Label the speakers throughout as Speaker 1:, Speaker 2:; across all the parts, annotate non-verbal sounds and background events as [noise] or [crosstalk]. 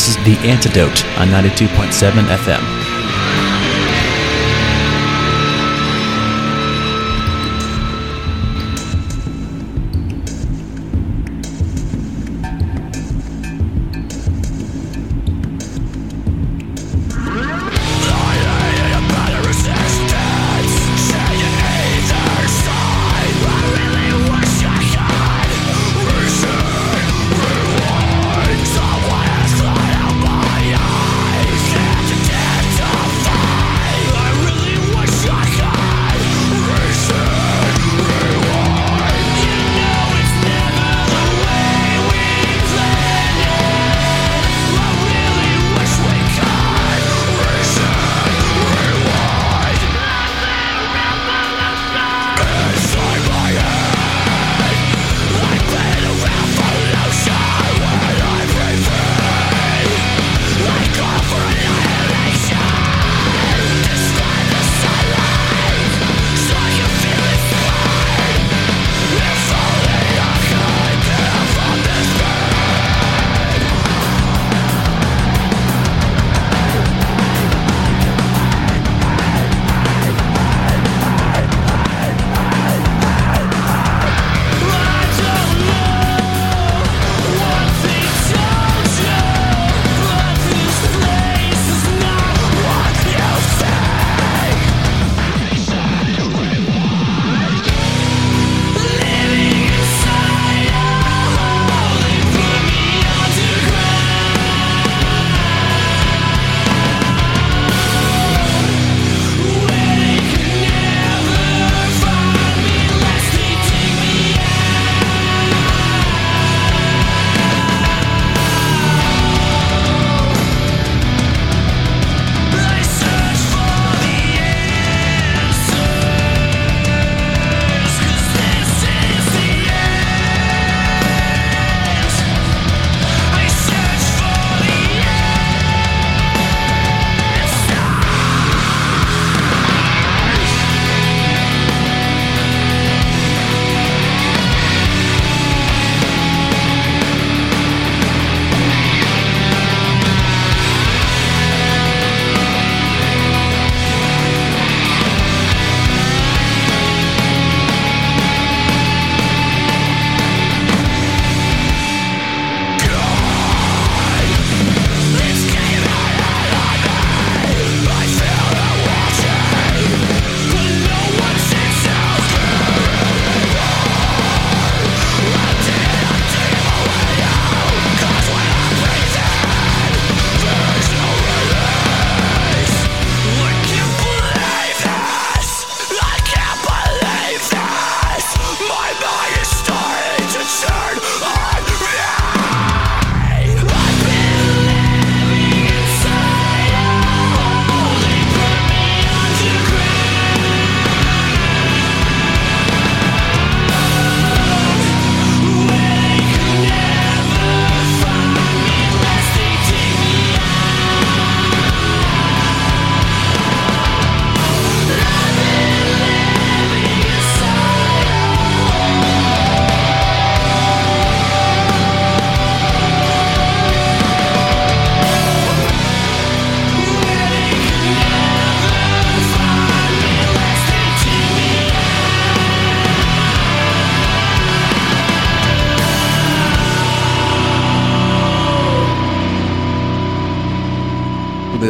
Speaker 1: This is The Antidote on 92.7 FM.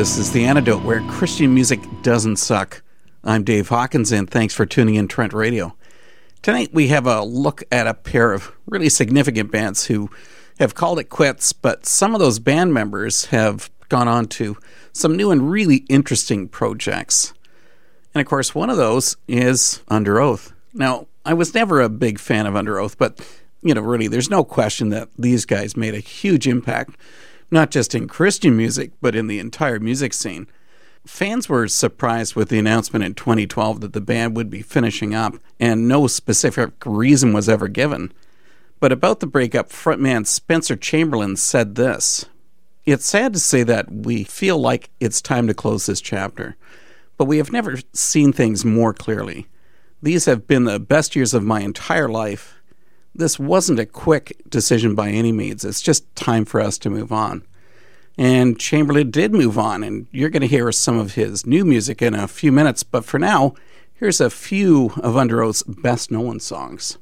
Speaker 2: This is The Antidote, where Christian music doesn't suck. I'm Dave Hawkins, and thanks for tuning in Trent Radio. Tonight we have a look at a pair of really significant bands who have called it quits, but some of those band members have gone on to some new and really interesting projects. And of course, one of those is Underoath. Now, I was never a big fan of Underoath, but you know, really, there's no question that these guys made a huge impact not just in Christian music, but in the entire music scene. Fans were surprised with the announcement in 2012 that the band would be finishing up, and no specific reason was ever given. But about the breakup, frontman Spencer Chamberlain said this It's sad to say that we feel like it's time to close this chapter, but we have never seen things more clearly. These have been the best years of my entire life, this wasn't a quick decision by any means. It's just time for us to move on.
Speaker 1: And Chamberlain did move on, and you're going to hear some of his new music in a few minutes. But for now, here's a few of Underoath's best known songs.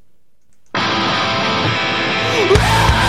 Speaker 1: [laughs]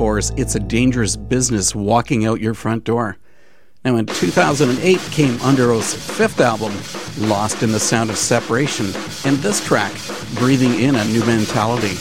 Speaker 2: It's a Dangerous Business Walking Out Your Front Door. Now, in 2008 came Underoath's fifth album, Lost in the Sound of Separation, and this track, Breathing in a New Mentality.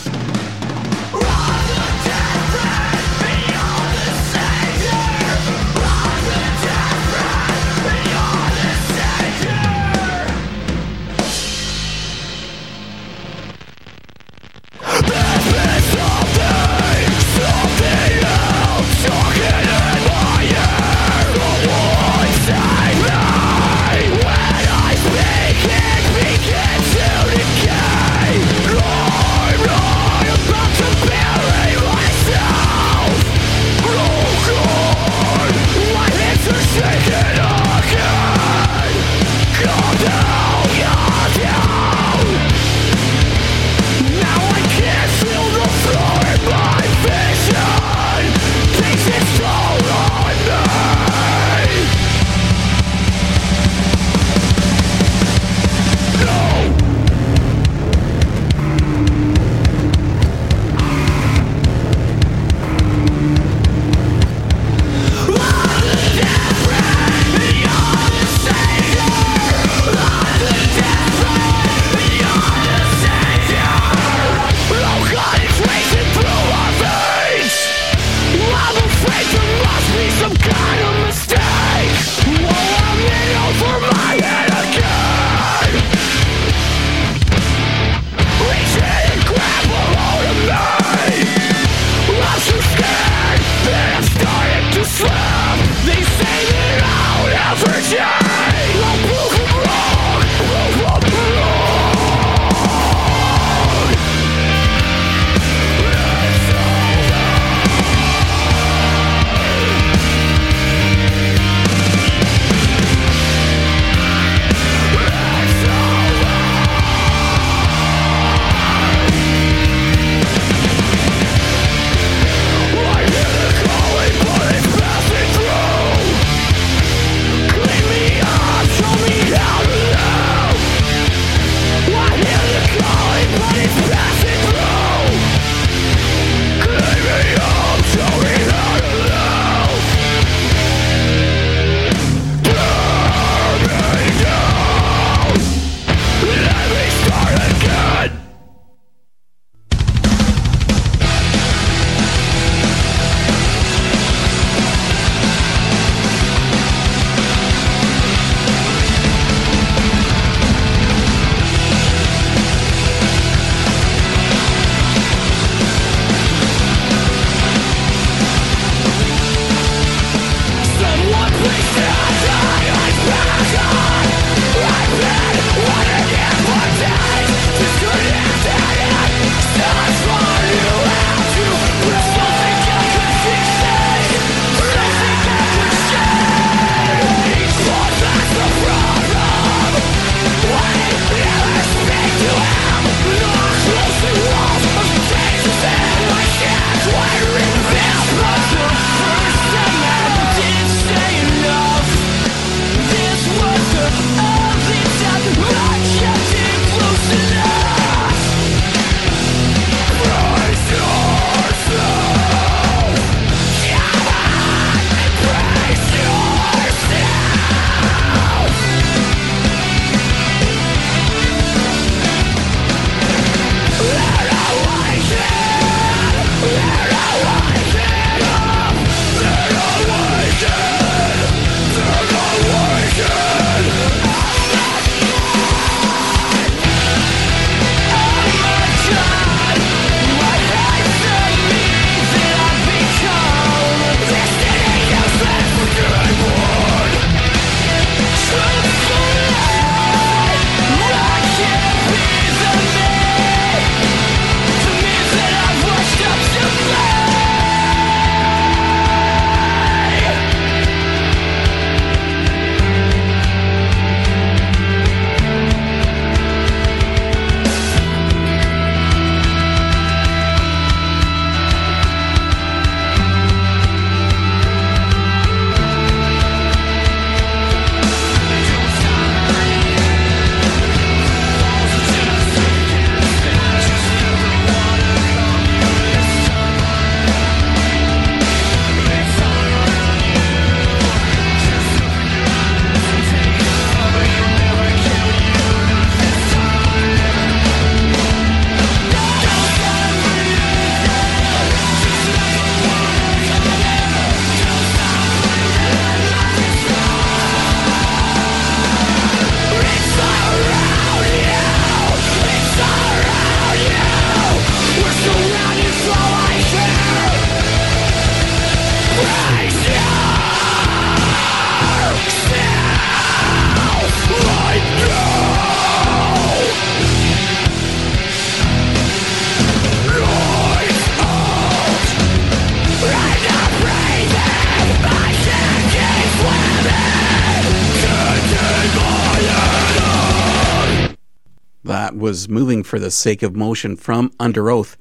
Speaker 1: Was moving for the sake of motion from Underoath.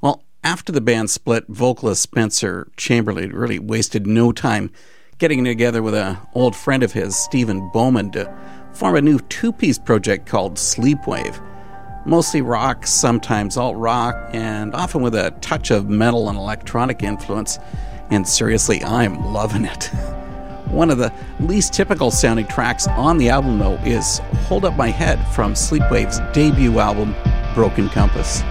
Speaker 1: Well, after the band split, vocalist Spencer Chamberlain really wasted no time getting together with an old friend of his, Stephen Bowman, to form a new two piece project called Sleepwave. Mostly rock, sometimes alt rock, and often with a touch of metal and electronic influence. And seriously, I'm loving it. [laughs] One of the least typical sounding tracks on the album, though, is Hold Up My Head from Sleepwave's debut album, Broken Compass.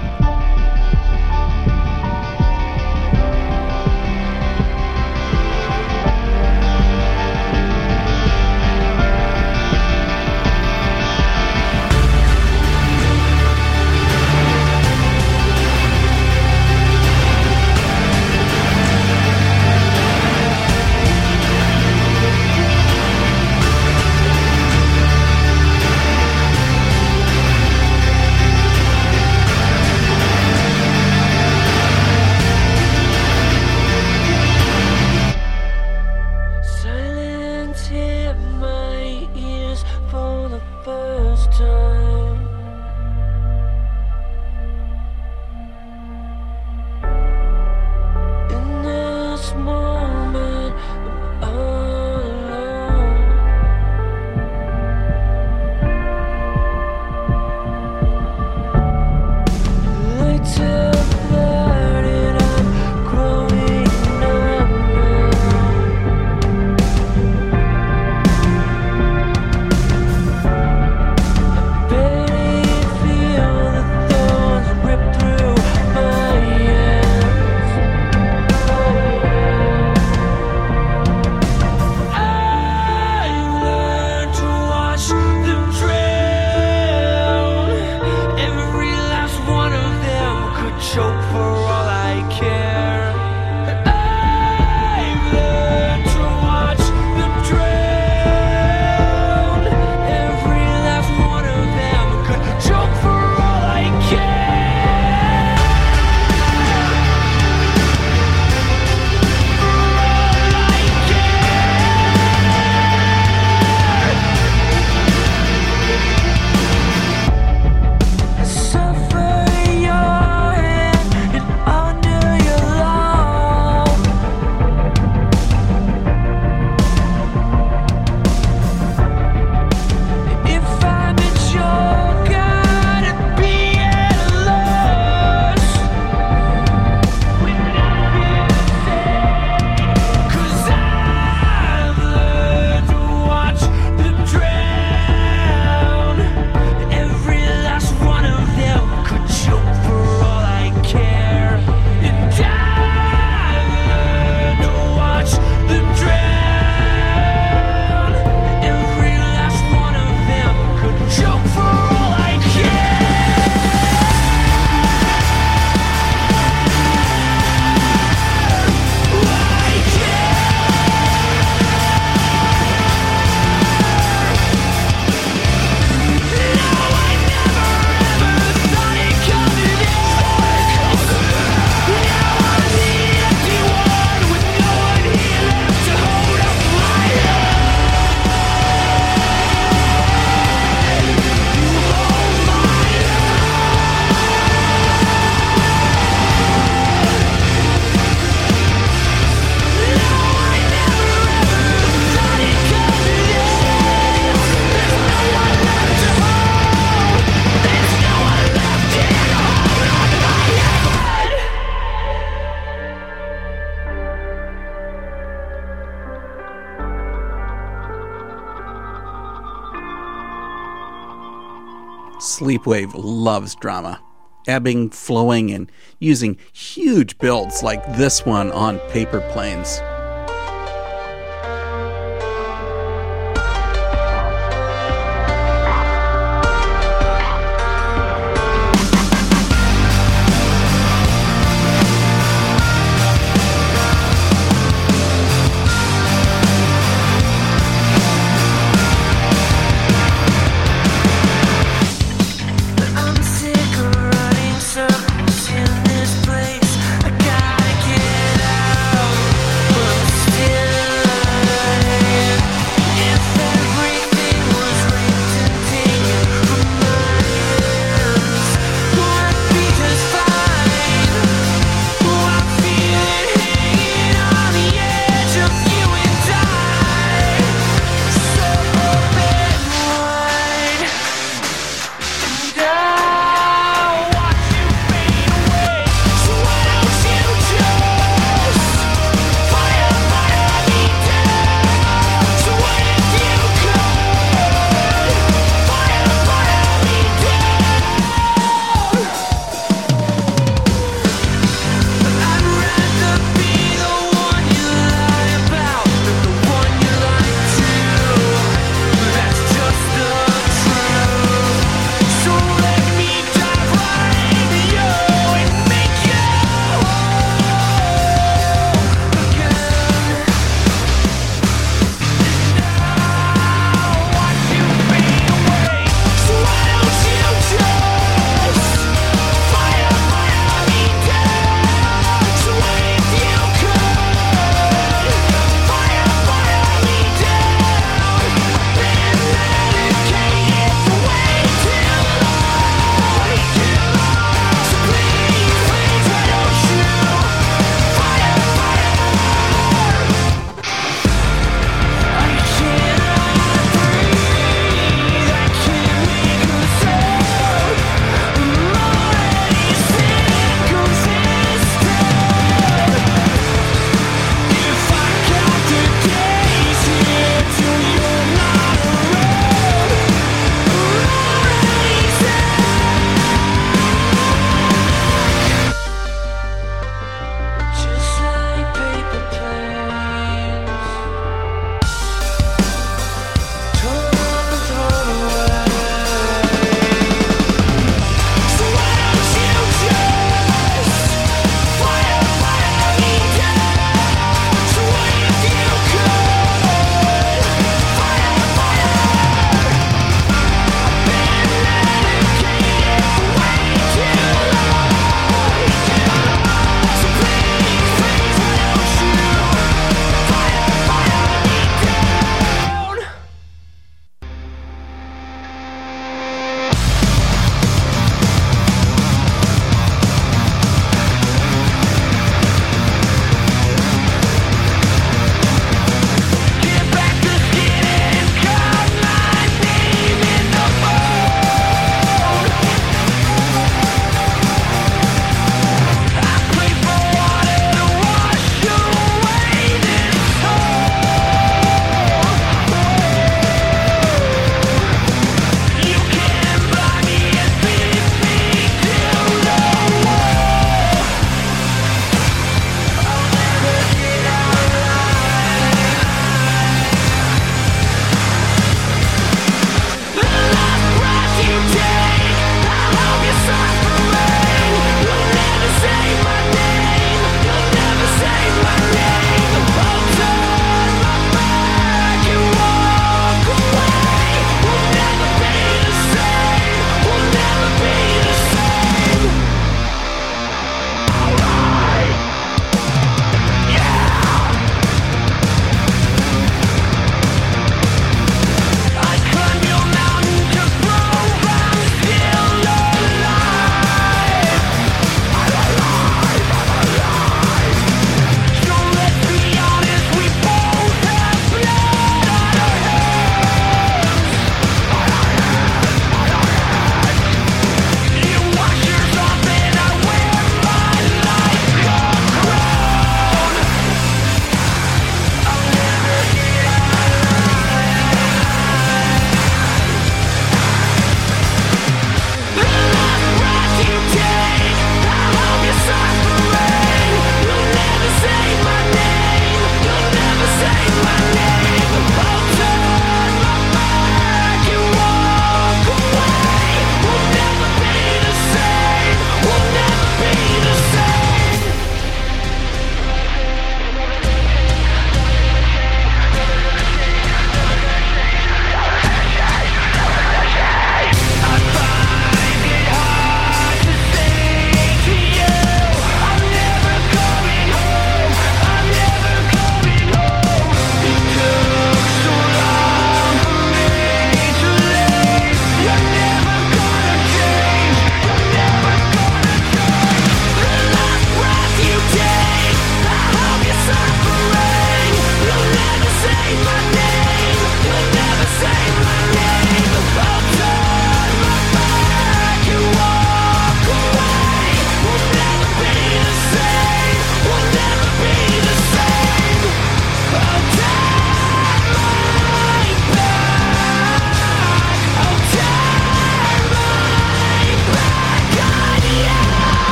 Speaker 1: Sleepwave loves drama, ebbing, flowing, and using huge builds like this one on Paper Planes.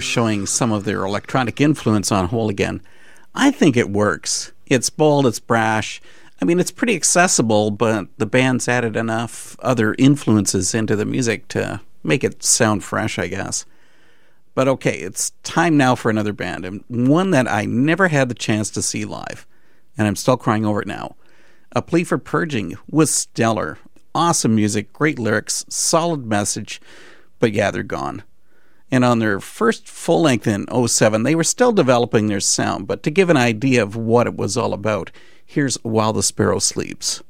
Speaker 2: Sleepwave showing some of their electronic influence on Whole Again. I think it works. It's bold, it's brash. I mean, it's pretty accessible, but the band's added enough other influences into the music to make it sound fresh, I guess. But okay, it's time now for another band, and one that I never had the chance to see live, and I'm still crying over it now. A Plea for Purging was stellar. Awesome music, great lyrics, solid message, but yeah, they're gone. And on their first full length in 07, they were still developing their sound, but to give an idea of what it was all about, here's While the Sparrow Sleeps.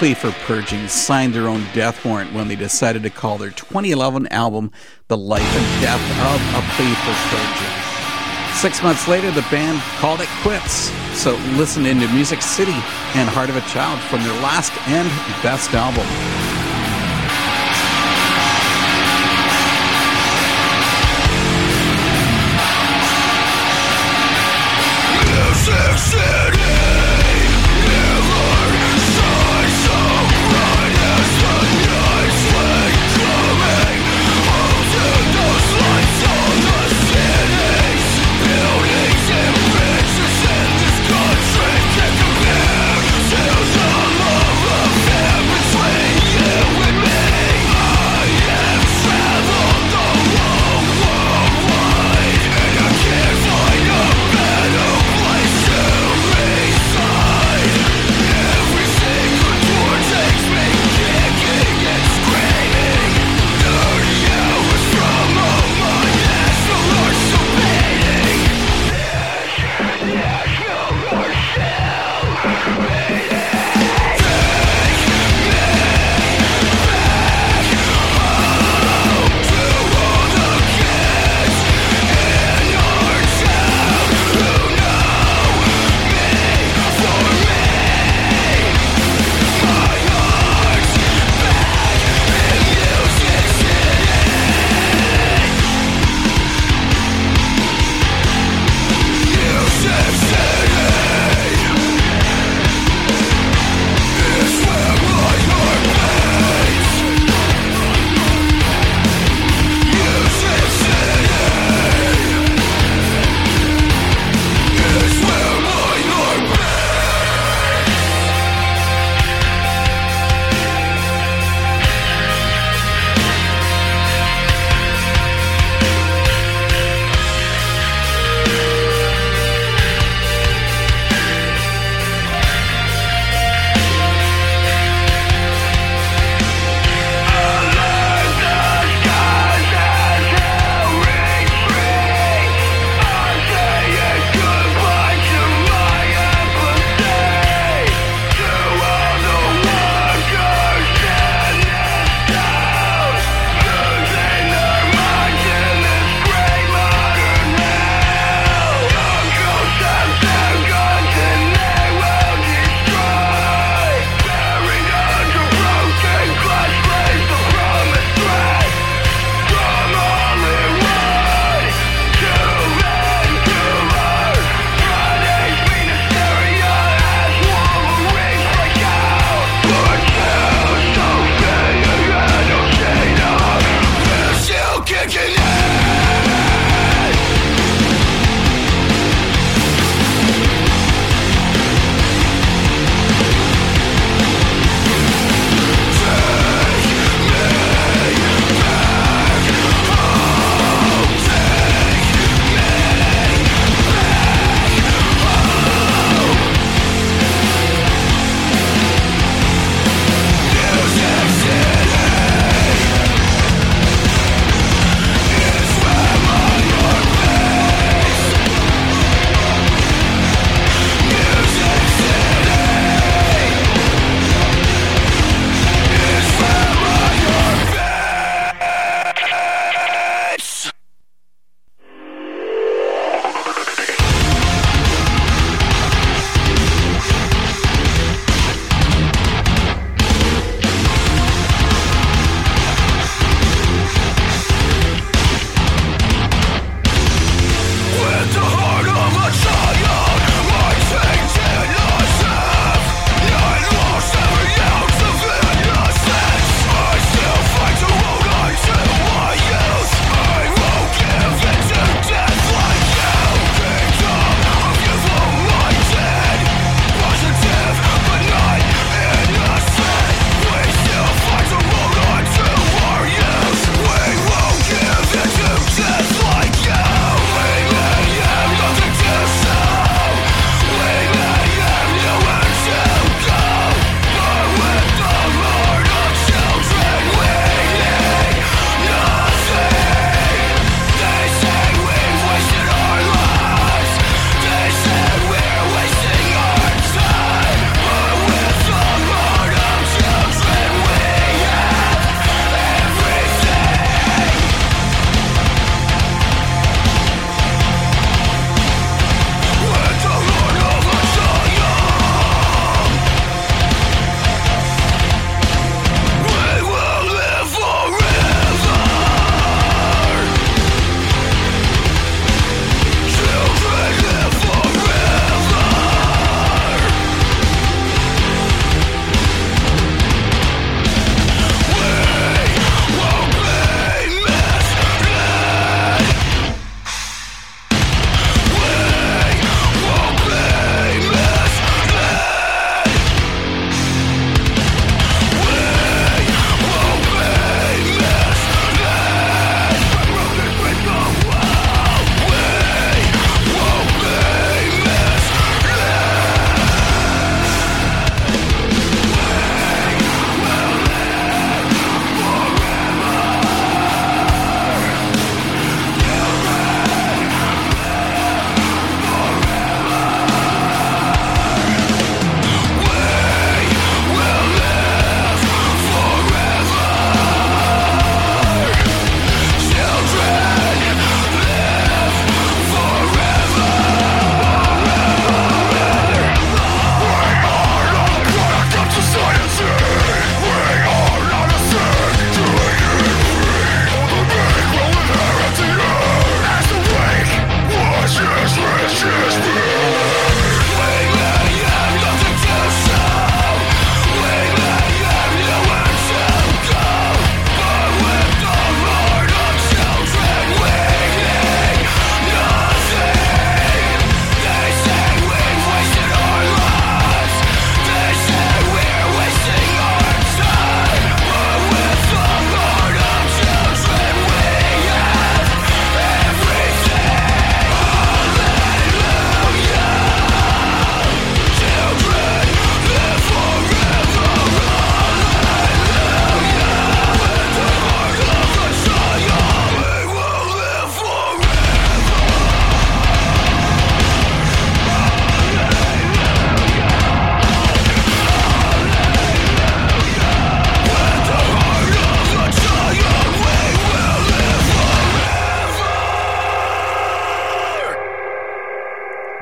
Speaker 3: Plea for purging signed their own death warrant when they decided to call their 2011 album The Life and Death of a Plea for Purging. Six months later, the band called it quits. So listen into Music City and Heart of a Child from their last and best album.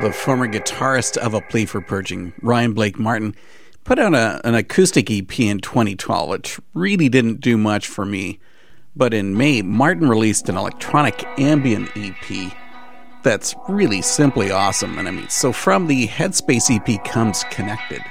Speaker 2: The former guitarist of A Plea for Purging, Ryan Blake Martin, put out a, an acoustic EP in 2012, which really didn't do much for me. But in May, Martin released an electronic ambient EP that's really simply awesome. And I mean, so from the Headspace EP comes Connected.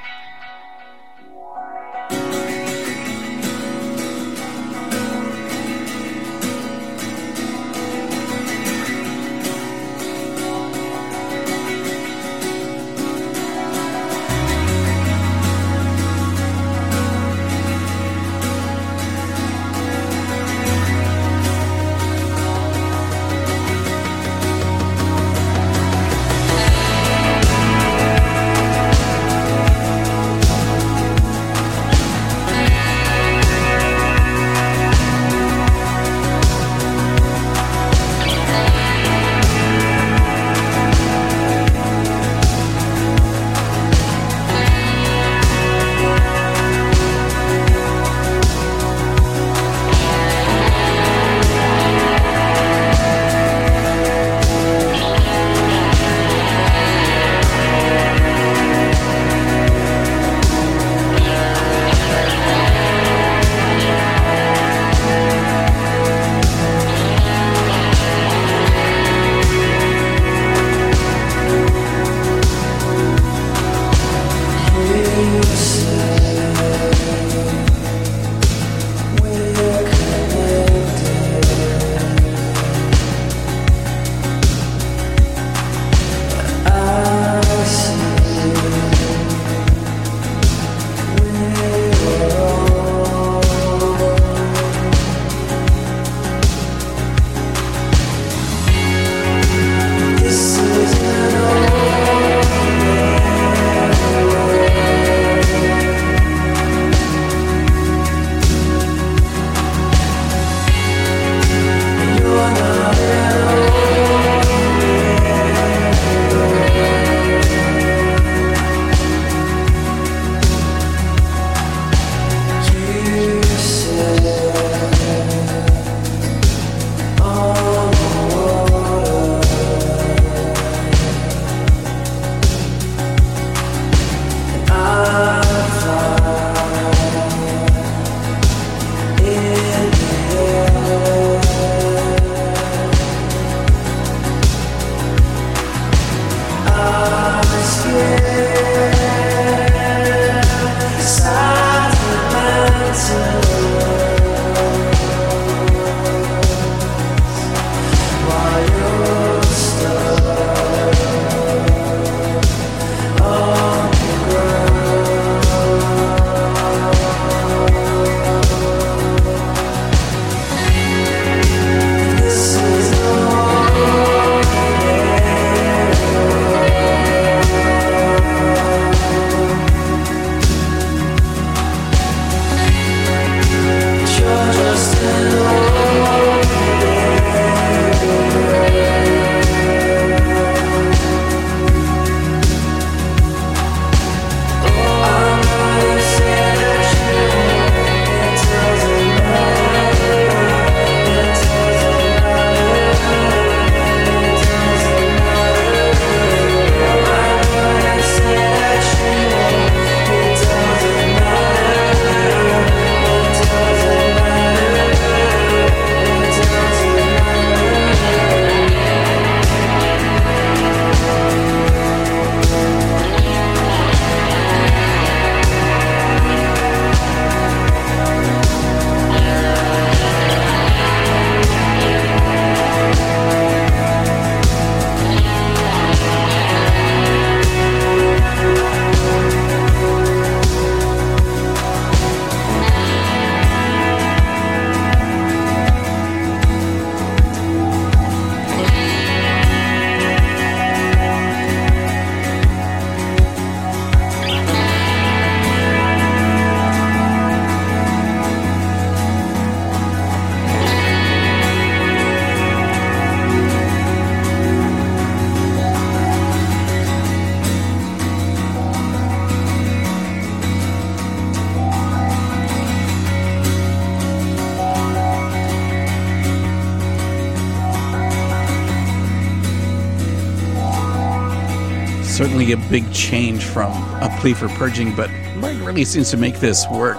Speaker 1: Big change from a plea for purging, but Mark really seems to make this work.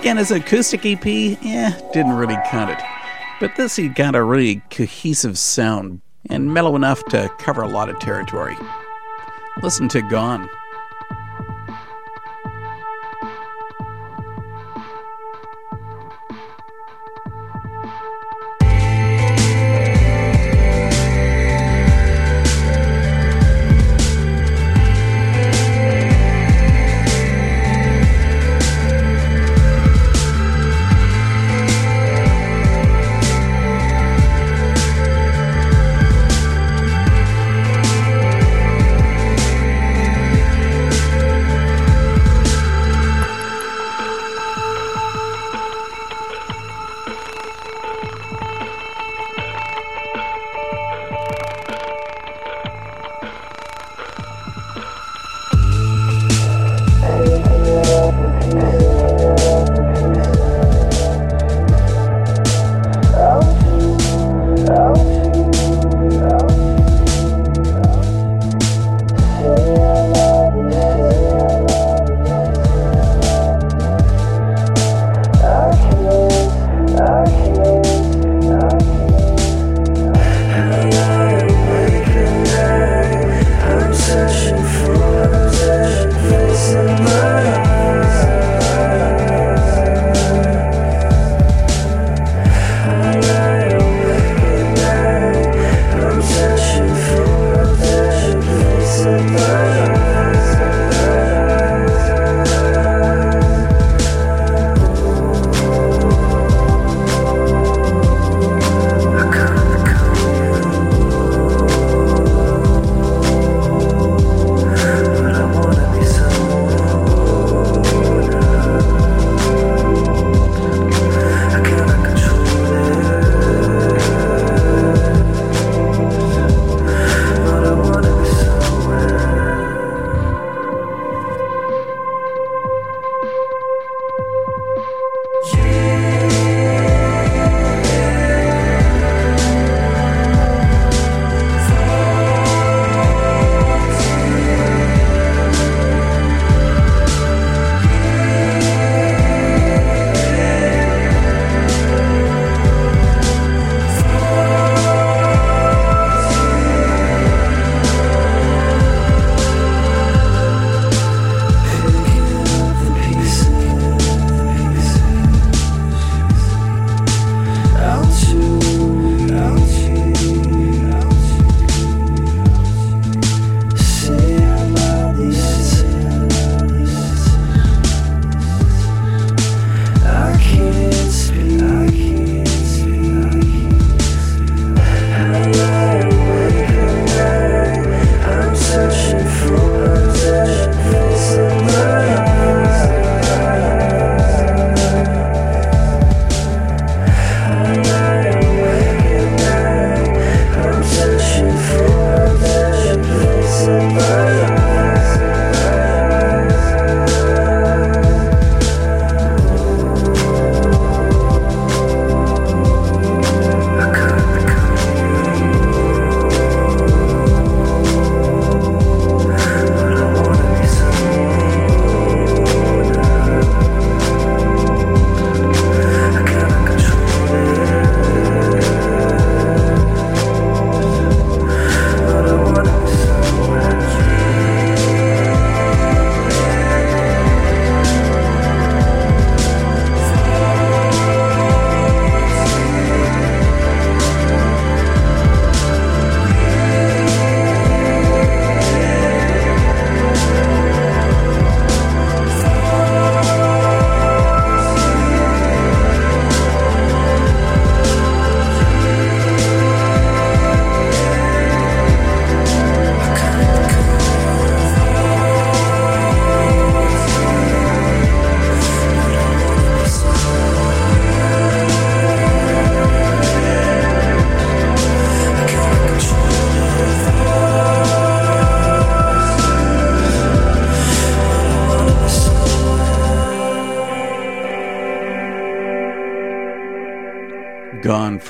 Speaker 1: Again, an acoustic EP, yeah, didn't really cut it. But this, he got a really cohesive sound and mellow enough to cover a lot of territory. Listen to Gone.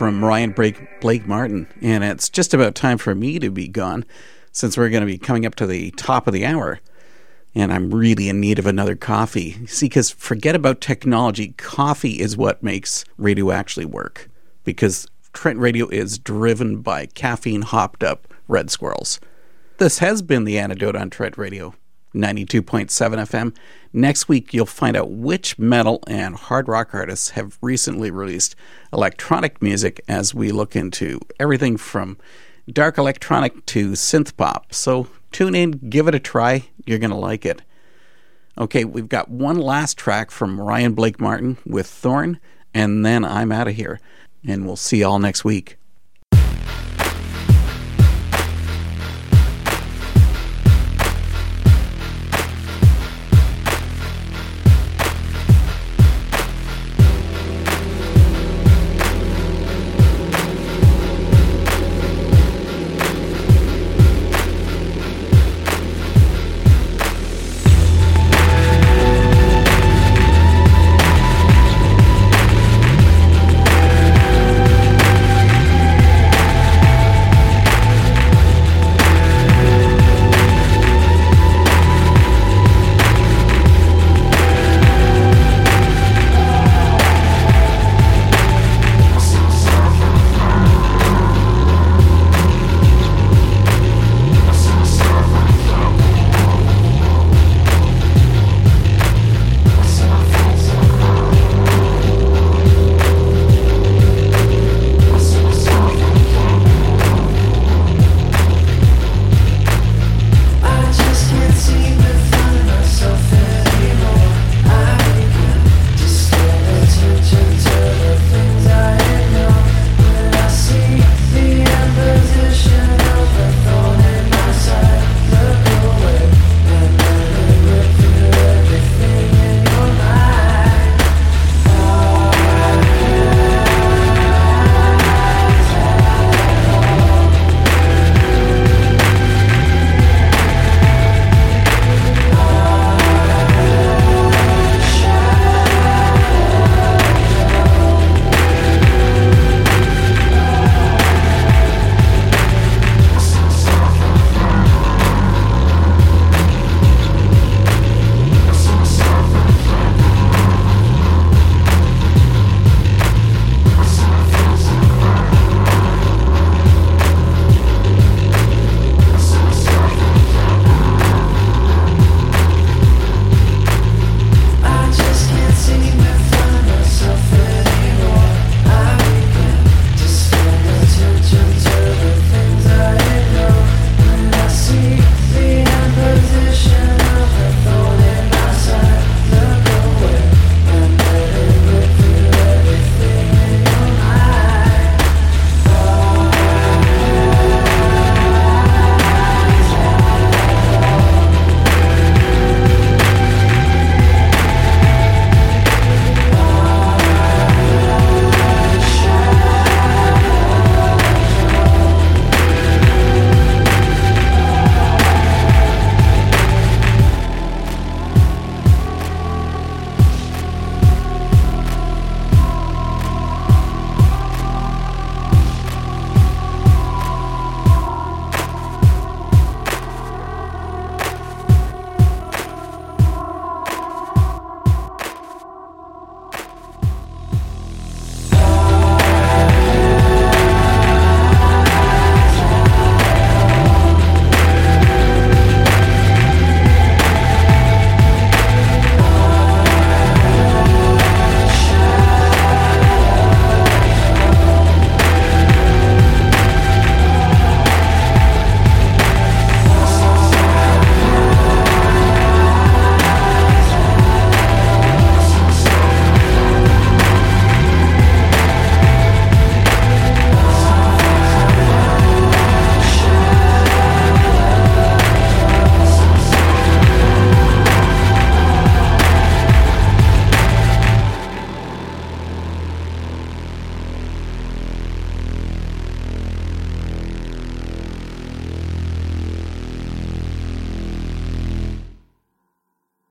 Speaker 1: From Ryan Blake, Blake Martin, and it's just about time for me to be gone.
Speaker 2: since we're going to be coming up to the top of the hour and I'm really in need of another coffee. See, because forget about technology, coffee is what makes radio actually work. Because Trent Radio is driven by caffeine hopped up red squirrels. This has been the antidote on Trent Radio, 92.7 FM. Next week, you'll find out which metal and hard rock artists have recently released electronic music as we look into everything from dark electronic to synth pop. So tune in, give it a try. You're going to like it. Okay, we've got one last track from Ryan Blake Martin with Thorn, and then I'm out of here. And we'll see you all next week.